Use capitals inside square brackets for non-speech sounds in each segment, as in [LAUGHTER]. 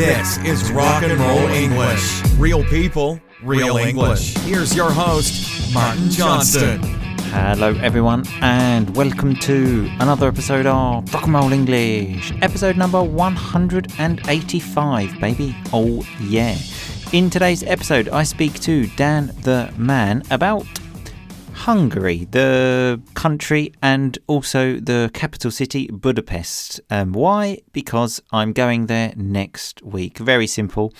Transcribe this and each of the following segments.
This is Rock and Roll English. Real people, real English. Here's your host, Martin Johnston. Hello, everyone, and welcome to another episode of Rock and Roll English, episode number 185, baby. Oh, yeah. In today's episode, I speak to Dan the Man about Hungary, the country, and also the capital city, Budapest. Um, why? Because I'm going there next week. Very simple.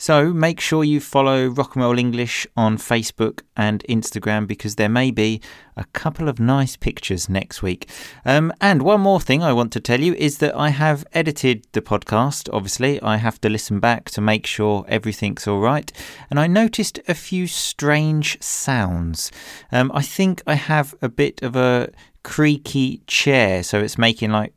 So make sure you follow Rock and Roll English on Facebook and Instagram because there may be a couple of nice pictures next week. Um, and one more thing I want to tell you is that I have edited the podcast. Obviously, I have to listen back to make sure everything's all right. And I noticed a few strange sounds. Um, I think I have a bit of a creaky chair, so it's making like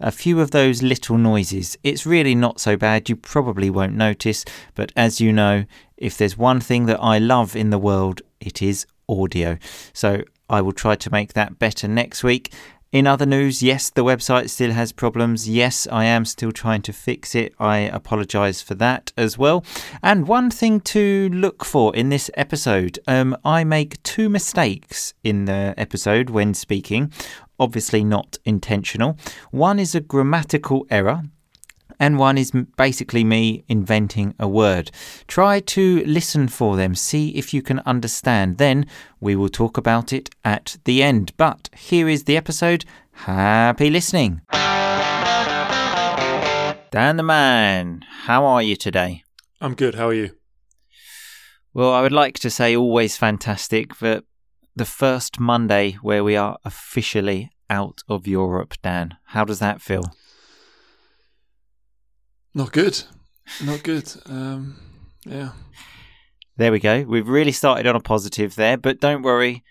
a few of those little noises. It's really not so bad, you probably won't notice, but as you know, if there's one thing that I love in the world, it is audio. So I will try to make that better next week. In other news, yes, the website still has problems. Yes, I am still trying to fix it. I apologise for that as well. And one thing to look for in this episode um, I make two mistakes in the episode when speaking, obviously not intentional. One is a grammatical error, and one is basically me inventing a word. Try to listen for them, see if you can understand. Then we will talk about it at the end. But here is the episode. Happy listening. Dan the Man, how are you today? I'm good. How are you? Well, I would like to say always fantastic, but the first Monday where we are officially out of Europe, Dan. How does that feel? Not good. Not good. Um, yeah. There we go. We've really started on a positive there, but don't worry.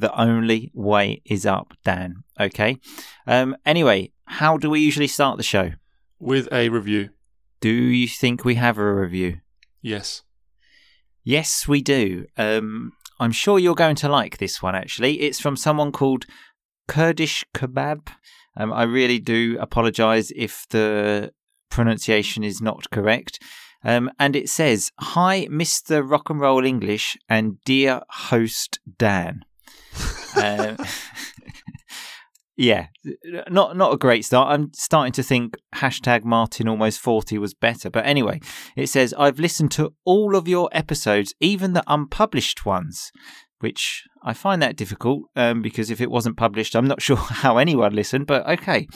The only way is up, Dan. Okay. Um, anyway, how do we usually start the show? With a review. Do you think we have a review? Yes. Yes, we do. Um, I'm sure you're going to like this one, actually. It's from someone called Kurdish Kebab. Um, I really do apologize if the pronunciation is not correct. Um, and it says, Hi, Mr. Rock and Roll English and dear host Dan. um, [LAUGHS] yeah, not not a great start. I'm starting to think hashtag Martin almost 40 was better. But anyway, it says, I've listened to all of your episodes, even the unpublished ones, which I find that difficult um, because if it wasn't published, I'm not [LAUGHS] sure how anyone listened, but okay.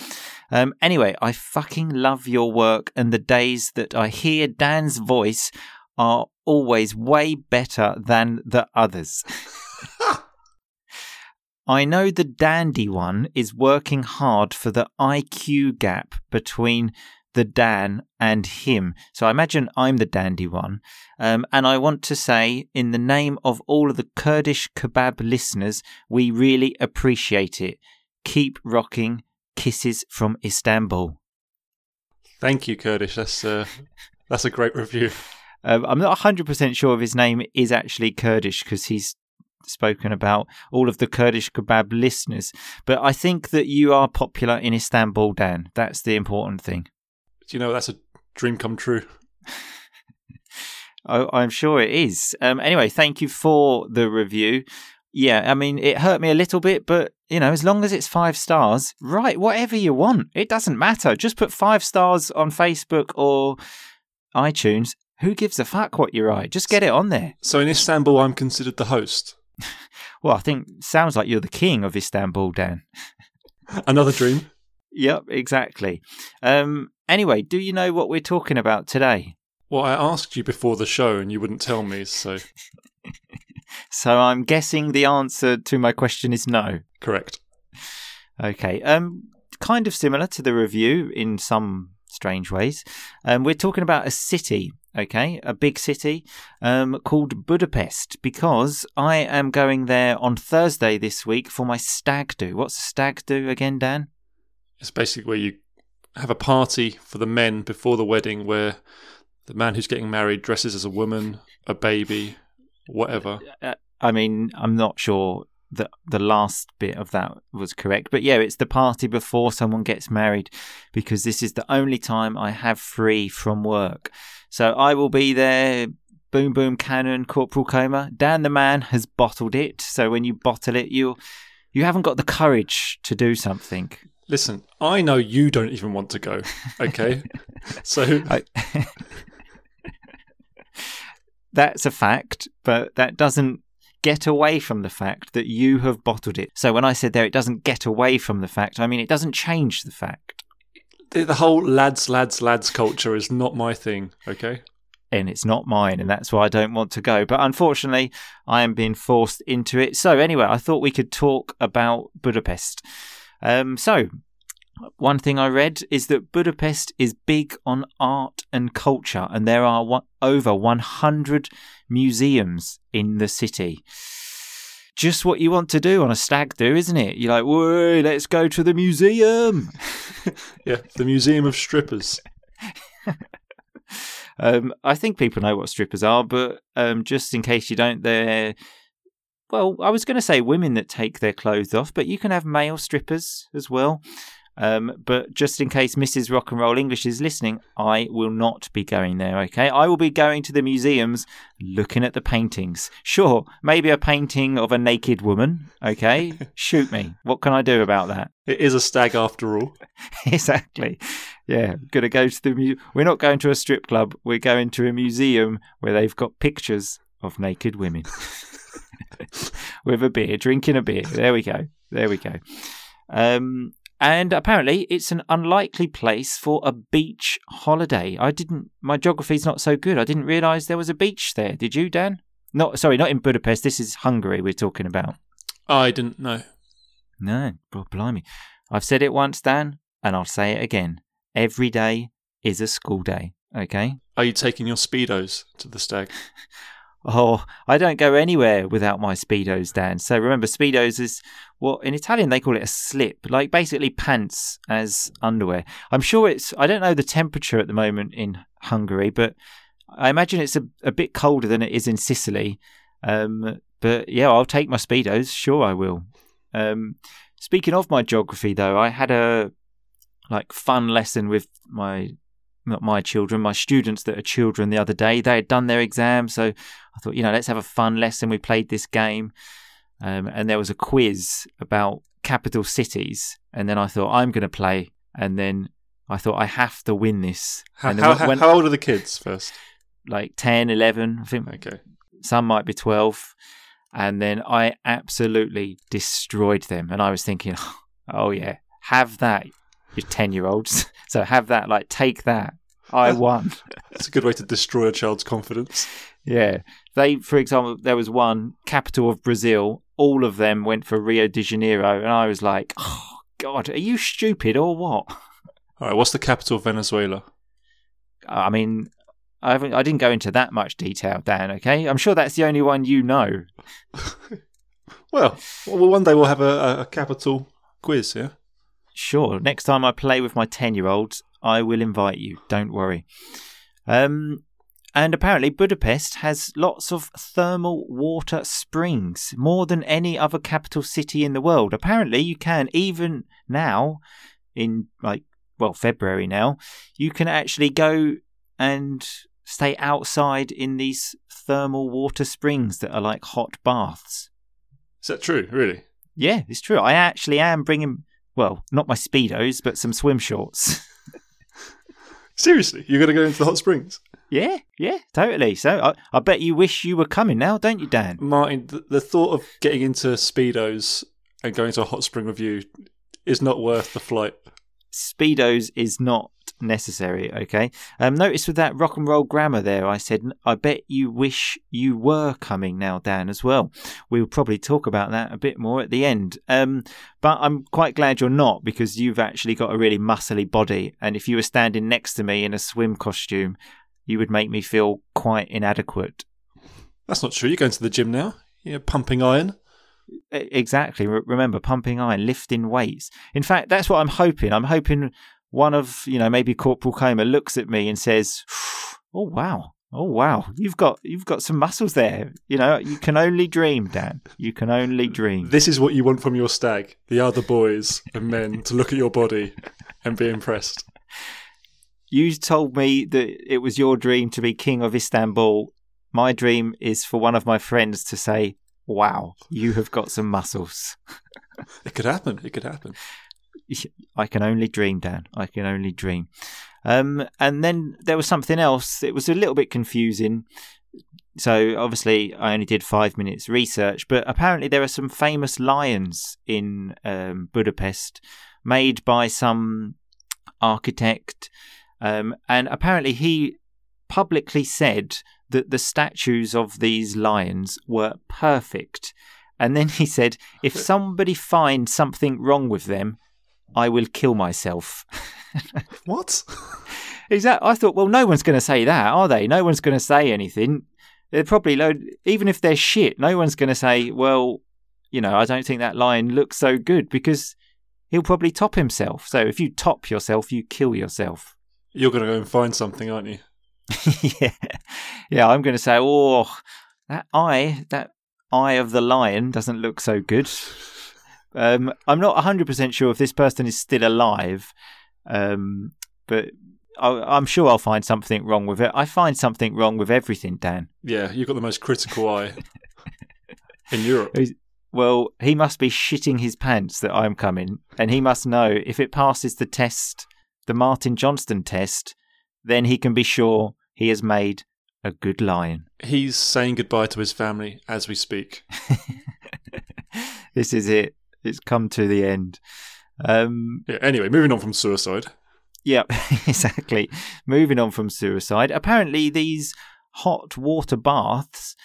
Um, anyway, I fucking love your work, and the days that I hear Dan's voice are always way better than the others. [LAUGHS] I know the dandy one is working hard for the IQ gap between the Dan and him. So I imagine I'm the dandy one. Um, and I want to say, in the name of all of the Kurdish kebab listeners, we really appreciate it. Keep rocking. Kisses from Istanbul. Thank you, Kurdish. That's uh, that's a great review. [LAUGHS] Um, I'm not 100% sure if his name is actually Kurdish because he's spoken about all of the Kurdish kebab listeners. But I think that you are popular in Istanbul, Dan. That's the important thing. Do you know that's a dream come true? [LAUGHS] I, I'm sure it is. Um, anyway, thank you for the review. Yeah, I mean, it hurt me a little bit, but you know, as long as it's five stars, right, whatever you want, it doesn't matter. Just put five stars on Facebook or iTunes. Who gives a fuck what you write? Just get it on there. So in Istanbul, I'm considered the host. [LAUGHS] Well, I think sounds like you're the king of Istanbul, Dan. [LAUGHS] Another dream. Yep, exactly. Um, anyway, do you know what we're talking about today? Well, I asked you before the show and you wouldn't tell me, so [LAUGHS] So I'm guessing the answer to my question is no. correct. Okay. Um, kind of similar to the review in some strange ways. Um, we're talking about a city, okay, a big city um, called Budapest, because I am going there on Thursday this week for my stag do. What's a stag do again, Dan? It's basically where you have a party for the men before the wedding where the man who's getting married dresses as a woman, a baby, whatever. Uh, I mean, I'm not sure the the last bit of that was correct. But yeah, it's the party before someone gets married because this is the only time I have free from work. So I will be there. Boom, boom, cannon, corporal coma. Dan the man has bottled it. So when you bottle it, you you haven't got the courage to do something. Listen, I know you don't even want to go. [LAUGHS] Okay, so I, [LAUGHS] that's a fact, but that doesn't get away from the fact that you have bottled it. So when I said there, it doesn't get away from the fact, I mean, it doesn't change the fact. the, whole lads, lads, lads culture is not my thing. Okay, And it's not mine, and that's why I don't want to go. But unfortunately, I am being forced into it. So, anyway, I thought we could talk about Budapest. Um, so, one thing I read is that Budapest is big on art and culture, and there are one, over 100 museums in the city. Just what you want to do on a stag do, isn't it? You're like, whoa, let's go to the museum. [LAUGHS] yeah, the Museum of Strippers. [LAUGHS] Um, I think people know what strippers are, but um, just in case you don't, they're well, I was going to say women that take their clothes off, but you can have male strippers as well. Um, but just in case Mrs. Rock and Roll English is listening, I will not be going there, okay? I will be going to the museums looking at the paintings. Sure, maybe a painting of a naked woman, okay? [LAUGHS] Shoot me. What can I do about that? It is a stag after all. [LAUGHS] exactly. Yeah, gonna go to the mu- we're not going to a strip club, we're going to a museum where they've got pictures of naked women. [LAUGHS] With a beer, drinking a beer. There we go. There we go. Um and apparently it's an unlikely place for a beach holiday. I didn't my geography's not so good. I didn't realise there was a beach there. Did you, Dan? Not sorry, not in Budapest. This is Hungary we're talking about. I didn't know. No, bro, blimey. I've said it once, Dan, and I'll say it again. Every day is a school day, okay? Are you taking your speedos to the stag? [LAUGHS] Oh, I don't go anywhere without my Speedos, Dan. So remember, Speedos is what in Italian they call it a slip, like basically pants as underwear. I'm sure it's, I don't know the temperature at the moment in Hungary, but I imagine it's a, a bit colder than it is in Sicily. Um, but yeah, I'll take my Speedos. Sure, I will. Um, speaking of my geography, though, I had a like fun lesson with my not my children, my students that are children the other day. They had done their exam, so I thought, you know, let's have a fun lesson. We played this game, um, and there was a quiz about capital cities, and then I thought I'm going to play, and then I thought I have to win this. How, and how, when- how old are the kids first? like 10, 11, I think Okay. some might be 12. And then I absolutely destroyed them. And I was thinking, [LAUGHS] oh, yeah, have that, you 10 year olds. [LAUGHS] So have that, like, take that. I [LAUGHS] won. It's a good way to destroy a child's confidence. yeah. They, for example, there was one, capital of Brazil. All of them went for Rio de Janeiro. And I was like, oh, God, are you stupid or what? [LAUGHS] All right, what's the capital of Venezuela? I mean, I haven't, I didn't go into that much detail, Dan. Okay, I'm sure that's the only one you know. Well, well one day we'll have a, a capital quiz, yeah? Sure. Next time I play with my 10 year olds, I will invite you. Don't worry. Um, and apparently, Budapest has lots of thermal water springs, more than any other capital city in the world. Apparently, you can, even now, in like, well, February now, you can actually go and stay outside in these thermal water springs that are like hot baths. Is that true, really? Yeah, it's true. I actually am bringing, well, not my Speedos, but some swim shorts. [LAUGHS] Seriously, you're going to go into the hot springs? yeah, yeah, totally. So I, I bet you wish you were coming now, don't you, Dan? Martin, the, the thought of getting into Speedos and going to a hot spring with you is not worth the flight. Speedos is not necessary, okay? Um, notice with that rock and roll grammar there, I said, I bet you wish you were coming now, Dan, as well. We'll probably talk about that a bit more at the end. Um, but I'm quite glad you're not because you've actually got a really muscly body. And if you were standing next to me in a swim costume, you would make me feel quite inadequate. That's not true. You're going to the gym now. You're pumping iron. Exactly. Remember, pumping iron, lifting weights. In fact, that's what I'm hoping. I'm hoping one of, you know, maybe Corporal Comer looks at me and says, Oh, wow. Oh wow, you've got you've got some muscles there. You know, you can only dream, Dan. You can only dream. This is what you want from your stag: the other boys and men to look at your body and be impressed. You told me that it was your dream to be king of Istanbul. My dream is for one of my friends to say, "Wow, you have got some muscles." It could happen. It could happen. [LAUGHS] I can only dream, Dan. I can only dream. Um, and then there was something else. It was a little bit confusing. So obviously, I only did five minutes research, but apparently there are some famous lions in um, Budapest, made by some architect, um, and apparently he publicly said that the statues of these lions were perfect. And then he said, if [LAUGHS] somebody finds something wrong with them, I will kill myself. [LAUGHS] What? Exactly. I thought, well, no one's going to say that, are they? No one's going to say anything. They're probably load. Even if they're shit, no one's going to say, well, you know, I don't think that lion looks so good because he'll probably top himself. So if you top yourself, you kill yourself. You're going to go and find something, aren't you? [LAUGHS] yeah, yeah. I'm going to say, oh, that eye, that eye of the lion doesn't look so good. Um, I'm not 100% sure if this person is still alive, um, but I, I'm sure I'll find something wrong with it. I find something wrong with everything, Dan. Yeah, you've got the most critical eye in Europe. [LAUGHS] Well, he must be shitting his pants that I'm coming, and he must know if it passes the test, the Martin Johnston test, then he can be sure he has made a good lion. He's saying goodbye to his family as we speak. [LAUGHS] this is it. It's come to the end. Um, Yeah. Anyway, moving on from suicide. Yeah, [LAUGHS] exactly. Moving on from suicide. Apparently, these hot water baths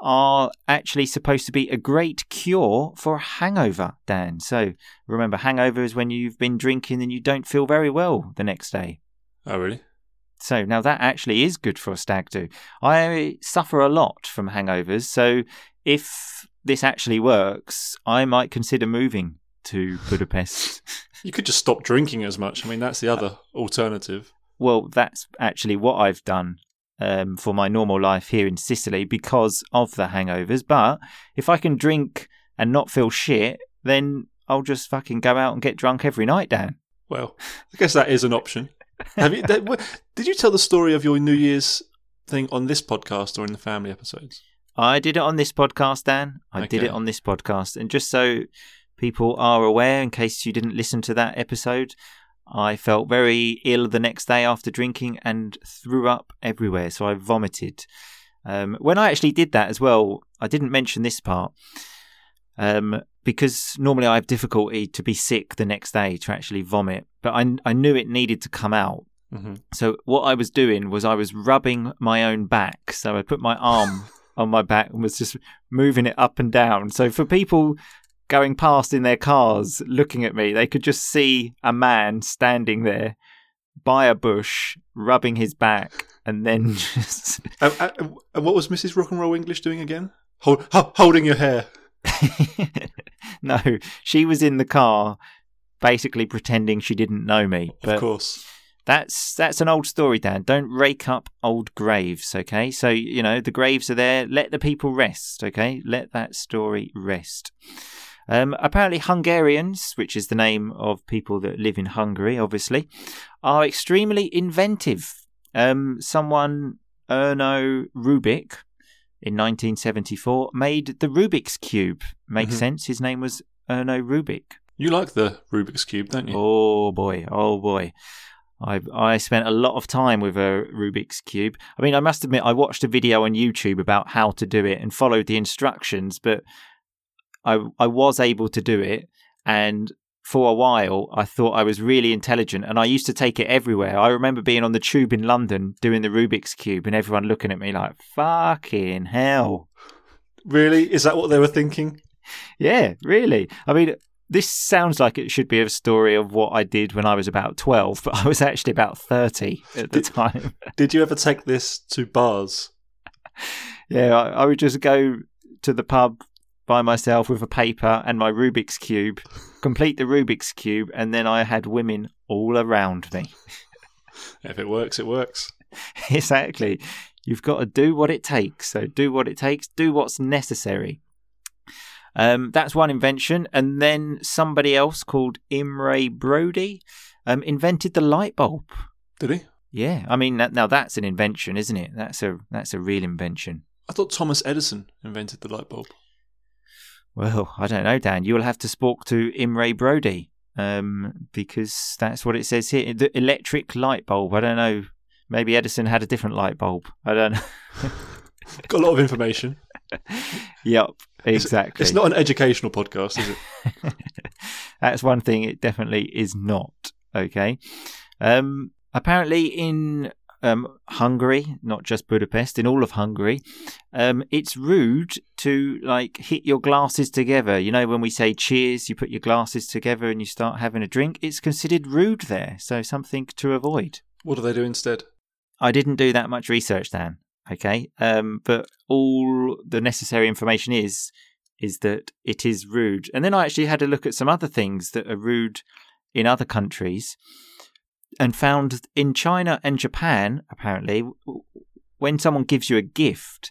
are actually supposed to be a great cure for a hangover, Dan. So remember, hangover is when you've been drinking and you don't feel very well the next day. Oh, really? So now that actually is good for a stag do. I suffer a lot from hangovers, so if this actually works, I might consider moving to Budapest. [LAUGHS] You could just stop drinking as much. I mean, that's the other alternative. Well, that's actually what I've done um, for my normal life here in Sicily because of the hangovers. But if I can drink and not feel shit, then I'll just fucking go out and get drunk every night, Dan. Well, I guess that is an option. Have you? did you tell the story of your New Year's thing on this podcast or in the family episodes? I did it on this podcast, Dan. I did it on this podcast. And just so people are aware, in case you didn't listen to that episode, I felt very ill the next day after drinking and threw up everywhere. So I vomited. Um, when I actually did that as well, I didn't mention this part um, because normally I have difficulty to be sick the next day to actually vomit, but I, I knew it needed to come out. hmm So what I was doing was I was rubbing my own back. So I put my arm [LAUGHS] on my back and was just moving it up and down. So for people going past in their cars looking at me, they could just see a man standing there by a bush rubbing his back and then [LAUGHS] just And, and- and what was Mrs. Rock and Roll English doing again? Hold, ho- holding your hair. [LAUGHS] No, she was in the car basically pretending she didn't know me. Of course. That's that's an old story, Dan. Don't rake up old graves, okay? So you know the graves are there. Let the people rest, okay? Let that story rest. Um, apparently, Hungarians, which is the name of people that live in Hungary, obviously, are extremely inventive. Um, someone, Erno Rubik, in 1974, made the Rubik's Cube. Makes Mhm. sense. His name was Erno Rubik. You like the Rubik's Cube, don't you? Oh boy, oh boy. I I spent a lot of time with a Rubik's cube. I mean, I must admit, I watched a video on YouTube about how to do it and followed the instructions, but I I was able to do it, and for a while I thought I was really intelligent, and I used to take it everywhere. I remember being on the tube in London doing the Rubik's cube, and everyone looking at me like "fucking hell." Really? Is that what they were thinking? Yeah, really. I mean, this sounds like it should be a story of what I did when I was about 12, [LAUGHS] but I was actually about 30 at the Did- time. [LAUGHS] Did you ever take this to bars? yeah, I, I would just go to the pub by myself with a paper and my Rubik's Cube, [LAUGHS] complete the Rubik's Cube, and then I had women all around me. If it works, it works. [LAUGHS] exactly. You've got to do what it takes. So do what it takes. Do what's necessary. Um, that's one invention, and then somebody else called Imre Brody um, invented the light bulb. Did he? Yeah, I mean that, now that's an invention, isn't it? That's a that's a real invention. I thought Thomas Edison invented the light bulb. Well, I don't know, Dan. You will have to speak to Imre Brody um, because that's what it says here. The electric light bulb. I don't know. Maybe Edison had a different light bulb. I don't know. [LAUGHS] Got a lot of information. [LAUGHS] yep, exactly. It's, it's not an educational podcast, is it? [LAUGHS] that's one thing it definitely is not. Okay. Um, apparently, in um, Hungary, not just Budapest, in all of Hungary, um, it's rude to like hit your glasses together. You know, when we say cheers, you put your glasses together and you start having a drink. It's considered rude there, so something to avoid. What do they do instead? I didn't do that much research, Dan. Okay, um, but all the necessary information is is that it is rude. And then I actually had a look at some other things that are rude in other countries and found in China and Japan, apparently, when someone gives you a gift,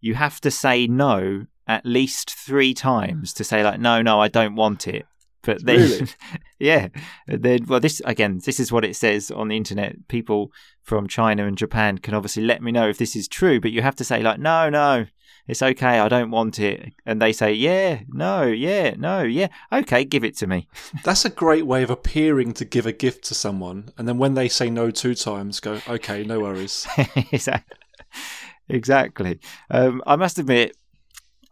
you have to say no at least three times to say like, no, no, I don't want it. But then, Really? [LAUGHS] yeah, then well, this again, this is what it says on the internet. People from China and Japan can obviously let me know if this is true, but you have to say like, no, no, it's okay, I don't want it, and they say, yeah, no, yeah, no, yeah, okay, give it to me. [LAUGHS] That's a great way of appearing to give a gift to someone, and then when they say no two times, go, okay, no worries. [LAUGHS] Exactly. Um, I must admit,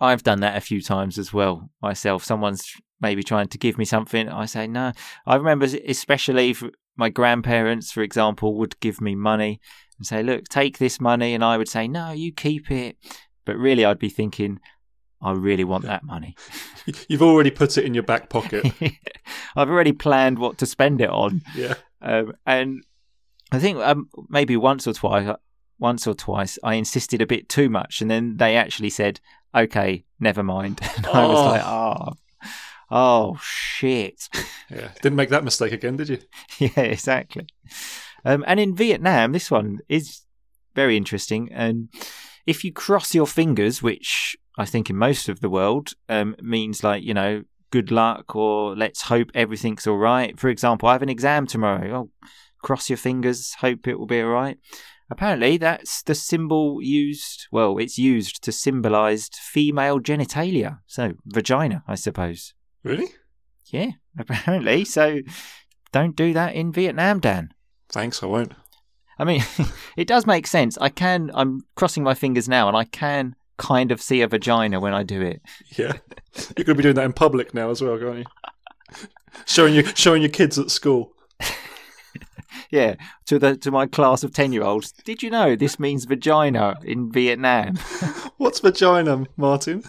I've done that a few times as well myself. Someone's maybe trying to give me something. I say no. I remember, especially for my grandparents, for example, would give me money and say, "Look, take this money," and I would say, "No, you keep it." But really, I'd be thinking, "I really want that money." [LAUGHS] You've already put it in your back pocket. [LAUGHS] I've already planned what to spend it on. Yeah. Um, and I think um, maybe once or twice, once or twice, I insisted a bit too much, and then they actually said, "Okay, never mind." [LAUGHS] And I was Oh. like, "Oh, oh shit." Yeah. Didn't make that mistake again, did you? yeah, exactly. Um, and in Vietnam, this one is very interesting. And if you cross your fingers, which I think in most of the world um, means like, you know, good luck or let's hope everything's all right. For example, I have an exam tomorrow. Oh, cross your fingers, hope it will be all right. Apparently, that's the symbol used, well, it's used to symbolize female genitalia. So, vagina, I suppose. Really? Yeah, [LAUGHS] apparently. So, don't do that in Vietnam, Dan. Thanks, I won't. I mean, [LAUGHS] it does make sense. I can. I'm crossing my fingers now, and I can kind of see a vagina when I do it. [LAUGHS] Yeah. You're going to be doing that in public now as well, aren't you? [LAUGHS] showing you showing your kids at school. Yeah, to the to my class of ten year olds. Did you know this means vagina in Vietnam? What's vagina, Martin?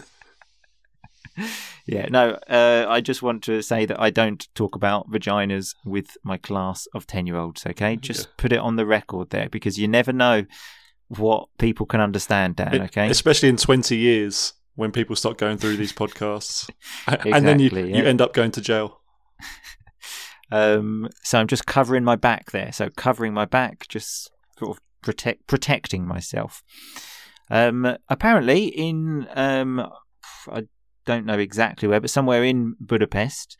Yeah, no. Uh, I just want to say that I don't talk about vaginas with my class of ten year olds. Okay, just put it on the record there because you never know what people can understand. Dan, okay. Especially in 20 years when people start going through these podcasts. [LAUGHS] and then you, Exactly, you end up going to jail. [LAUGHS] Um, so I'm just covering my back there. So covering my back, just sort of protect protecting myself. Um, apparently, in um, I don't know exactly where, but somewhere in Budapest,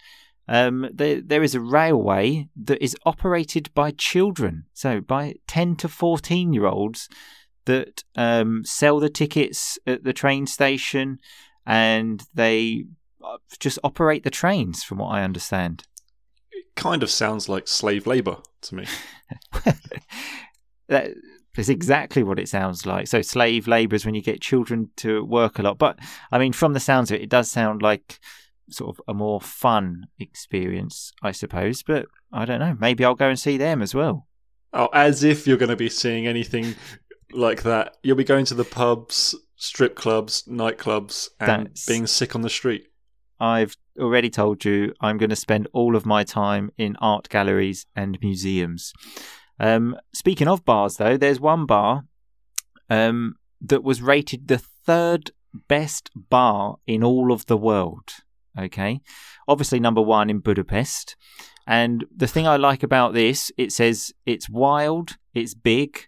um, there there is a railway that is operated by children. So by ten to fourteen year olds that um, sell the tickets at the train station, and they uh, just operate the trains, from what I understand. It kind of sounds like slave labour to me. [LAUGHS] that is exactly what it sounds like. So slave labour is when you get children to work a lot. But I mean, from the sounds of it, it does sound like sort of a more fun experience, I suppose. But I don't know. Maybe I'll go and see them as well. Oh, as if you're going to be seeing anything like that. You'll be going to the pubs, strip clubs, nightclubs, and That's- being sick on the street. I've already told you I'm going to spend all of my time in art galleries and museums. Um, speaking of bars, though, there's one bar um, that was rated the third best bar in all of the world. Okay, obviously number one in Budapest. And the thing I like about this, it says it's wild, it's big,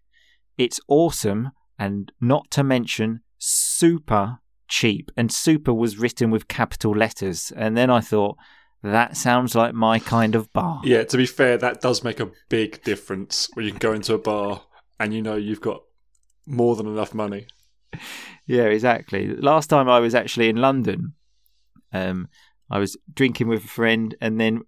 it's awesome, and not to mention super cheap. And super was written with capital letters. And then I thought, that sounds like my kind of bar. Yeah, to be fair, that does make a big difference when you can go into a bar and you know you've got more than enough money. Yeah, exactly. Last time I was actually in London, um, I was drinking with a friend, and then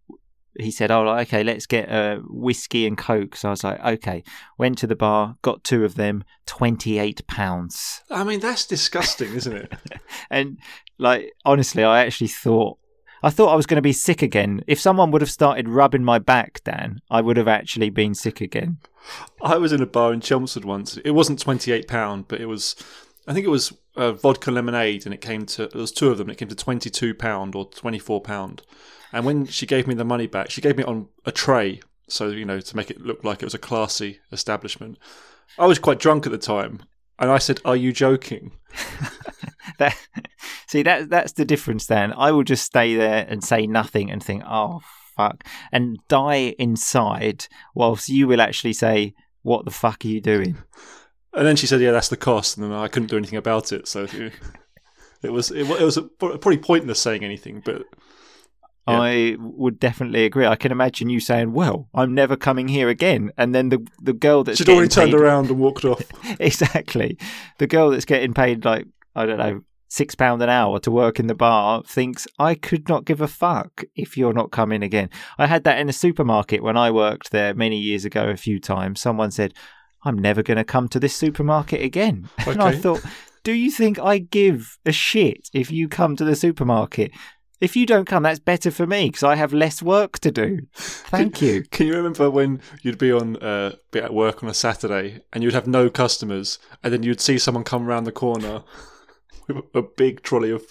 he said, "Oh, okay, let's get a whiskey and coke." So I was like, "Okay." Went to the bar, got two of them, twenty eight pounds. I mean, that's disgusting, isn't it? [LAUGHS] And like, honestly, I actually thought. I thought I was going to be sick again. If someone would have started rubbing my back, Dan, I would have actually been sick again. I was in a bar in Chelmsford once. It wasn't twenty eight pound, but it was. I think it was uh, vodka lemonade, and it came to. There was two of them. It came to twenty two pound or twenty four pound. And when she gave me the money back, she gave me it on a tray, so you know to make it look like it was a classy establishment. I was quite drunk at the time, and I said, "Are you joking?" [LAUGHS] [LAUGHS] that see that that's the difference then i will just stay there and say nothing and think oh fuck and die inside whilst you will actually say what the fuck are you doing [LAUGHS] And then she said, "Yeah, that's the cost," and then I couldn't do anything about it. So [LAUGHS] it was it, it was probably pointless saying anything. But Yeah. i would definitely agree i can imagine you saying well i'm never coming here again and then the the girl that's she'd already turned around and walked off. exactly the girl that's getting paid like i don't know six pound an hour to work in the bar thinks i could not give a fuck if you're not coming again. I had that in a supermarket when i worked there many years ago a few times. Someone said i'm never going to come to this supermarket again. [LAUGHS] And i thought do you think i give a shit if you come to the supermarket? If you don't come that's better for me because i have less work to do. Thank you. Can you remember when you'd be on uh, be at work on a Saturday and you'd have no customers, and then you'd see someone come around the corner a big trolley of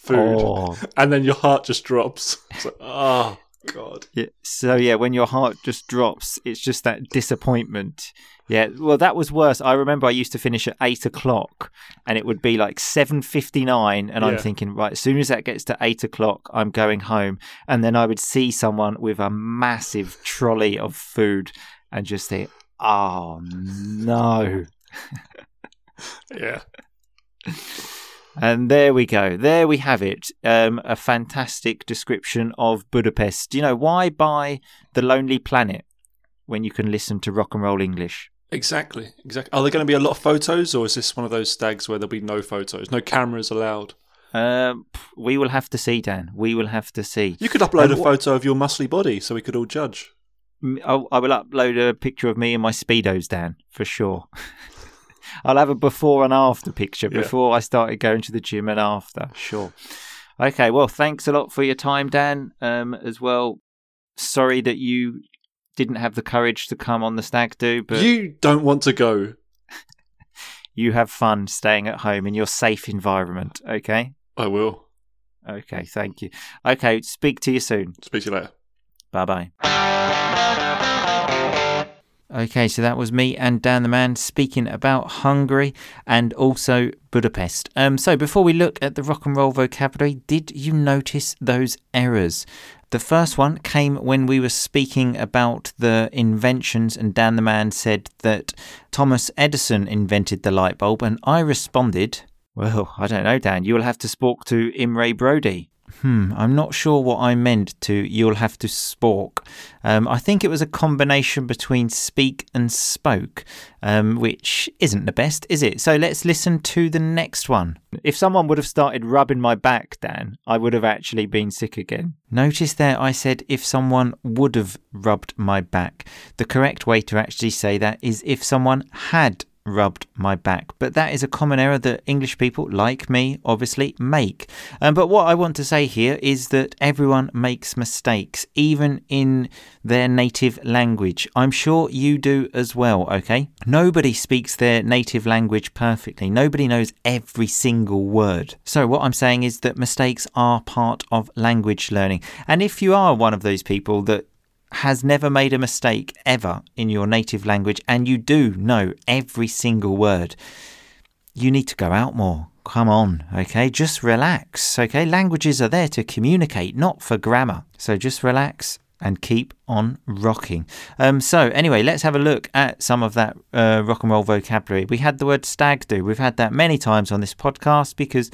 food, Oh. and then your heart just drops. It's like, oh god. Yeah. So yeah, when your heart just drops, it's just that disappointment. Yeah. Well, that was worse. I remember I used to finish at eight o'clock, and it would be like seven fifty nine, and I'm thinking, right, as soon as that gets to eight o'clock, I'm going home, and then I would see someone with a massive trolley of food, and just think, oh no. Yeah. And there we go. There we have it. Um, a fantastic description of Budapest. Do you know why buy The Lonely Planet when you can listen to rock and roll English? Exactly. Exactly. Are there going to be a lot of photos, or is this one of those stags where there'll be no photos, no cameras allowed? Um, we will have to see, Dan. We will have to see. You could upload Um, a photo of your muscly body so we could all judge. I'll- I will upload a picture of me and my speedos, Dan, for sure. [LAUGHS] I'll have a before and after picture Yeah. before I started going to the gym and after. Sure. Okay. Well, thanks a lot for your time, Dan. Um, as well. Sorry that you didn't have the courage to come on the stag do, but you, you don't want to go. [LAUGHS] You have fun staying at home in your safe environment. Okay. I will. Okay. Thank you. Okay. Speak to you soon. Speak to you later. Bye bye. Okay, so that was me and Dan the Man speaking about Hungary and also Budapest. Um, so before we look at the rock and roll vocabulary, did you notice those errors? The first one came when we were speaking about the inventions, and Dan the Man said that Thomas Edison invented the light bulb, and I responded, Well, I don't know, Dan, you'll have to speak to Imre Brody. Hmm, I'm not sure what I meant to you'll have to spork. Um, I think it was a combination between speak and spoke, um, which isn't the best, is it? So let's listen to the next one. If someone would have started rubbing my back, Dan, I would have actually been sick again. Notice there I said if someone would have rubbed my back. The correct way to actually say that is if someone had rubbed my back. But that is a common error that English people, like me, obviously make. Um, but what I want to say here is that everyone makes mistakes, even in their native language. I'm sure you do as well, okay? Nobody speaks their native language perfectly, nobody knows every single word. So, what I'm saying is that mistakes are part of language learning. And if you are one of those people that has never made a mistake ever in your native language and you do know every single word, you need to go out more. Come on, okay? Just relax, okay? Languages are there to communicate, not for grammar. So just relax and keep on rocking. Um, so, anyway, let's have a look at some of that uh, rock and roll vocabulary. We had the word stag do. We've had that many times on this podcast because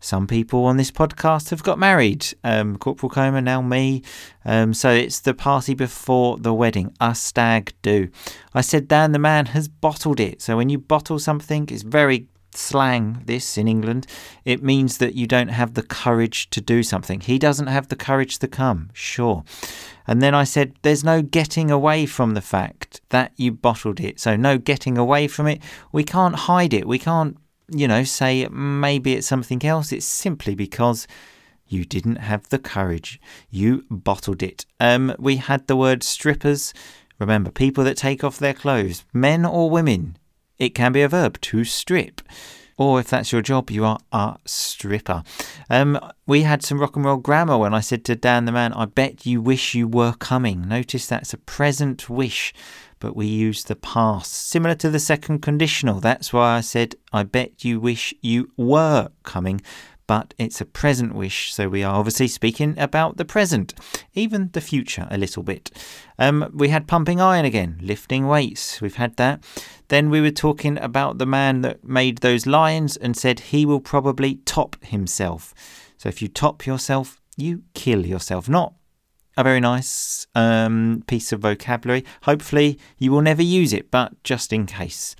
some people on this podcast have got married. Um, Corporal Coma, now me. Um, so it's the party before the wedding, a stag do. I said Dan the man has bottled it. So when you bottle something, it's very slang this in England, it means that you don't have the courage to do something. He doesn't have the courage to come, sure. And then I said, there's no getting away from the fact that you bottled it. So, no getting away from it. We can't hide it. We can't, you know, say maybe it's something else. It's simply because you didn't have the courage. You bottled it. Um, we had the word strippers. Remember, people that take off their clothes, men or women, it can be a verb to strip. Or if that's your job, you are a stripper. Um, we had some rock and roll grammar when I said to Dan the man, I bet you wish you were coming. Notice that's a present wish, but we use the past. Similar to the second conditional. That's why I said, I bet you wish you were coming but it's a present wish, so we are obviously speaking about the present, even the future a little bit. Um, we had pumping iron again, lifting weights, we've had that. Then we were talking about the man that made those lions and said he will probably top himself. So if you top yourself, you kill yourself. Not a very nice um, piece of vocabulary. Hopefully, you will never use it, but just in case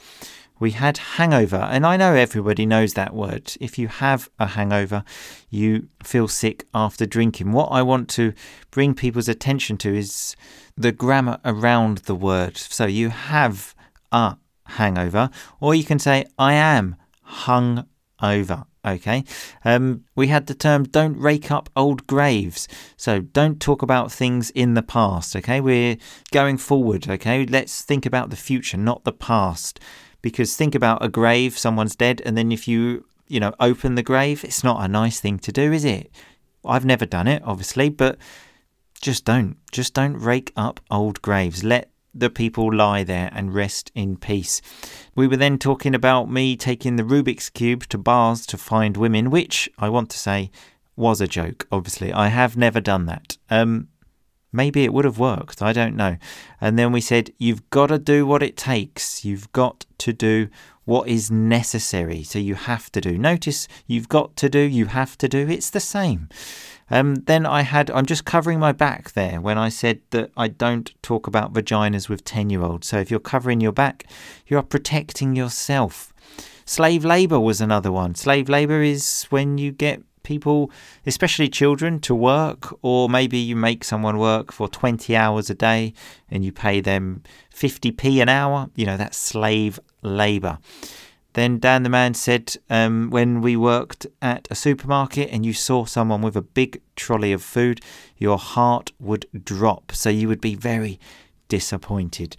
we had hangover. And I know everybody knows that word. If you have a hangover, you feel sick after drinking. What I want to bring people's attention to is the grammar around the word. So you have a hangover, or you can say, I am hung over. Okay. Um, we had the term don't rake up old graves. So don't talk about things in the past. Okay. We're going forward. Okay. Let's think about the future, not the past because think about a grave, someone's dead, and then if you, you know, open the grave, it's not a nice thing to do, is it? I've never done it, obviously, but just don't. Just don't rake up old graves. Let the people lie there and rest in peace. We were then talking about me taking the Rubik's Cube to bars to find women, which I want to say was a joke, obviously. I have never done that. Um, Maybe it would have worked. I don't know. And then we said, you've got to do what it takes. You've got to do what is necessary. So you have to do. Notice you've got to do, you have to do. It's the same. Um, then I had, I'm just covering my back there when I said that I don't talk about vaginas with 10 year olds. So if you're covering your back, you are protecting yourself. Slave labour was another one. Slave labour is when you get people, especially children, to work, or maybe you make someone work for 20 hours a day and you pay them 50p an hour. You know, that's slave labour. Then Dan the man said, um, when we worked at a supermarket and you saw someone with a big trolley of food, your heart would drop. So you would be very disappointed.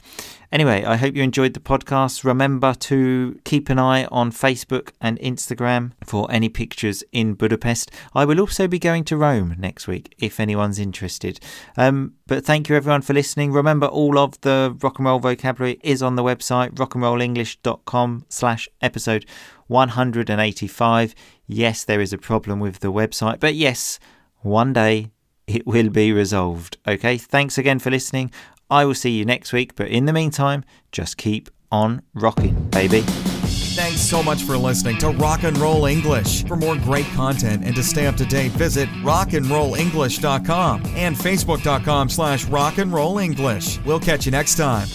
Anyway, I hope you enjoyed the podcast. Remember to keep an eye on Facebook and Instagram for any pictures in Budapest. I will also be going to Rome next week if anyone's interested. Um, but thank you everyone for listening. Remember, all of the rock and roll vocabulary is on the website rockandrollenglish.com slash episode 185. Yes, there is a problem with the website, but yes, one day it will be resolved. Okay, thanks again for listening. I will see you next week, but in the meantime, just keep on rocking, baby. Thanks so much for listening to Rock and Roll English. For more great content and to stay up to date, visit rockandrollenglish.com and facebook.com slash rockandrollenglish. We'll catch you next time.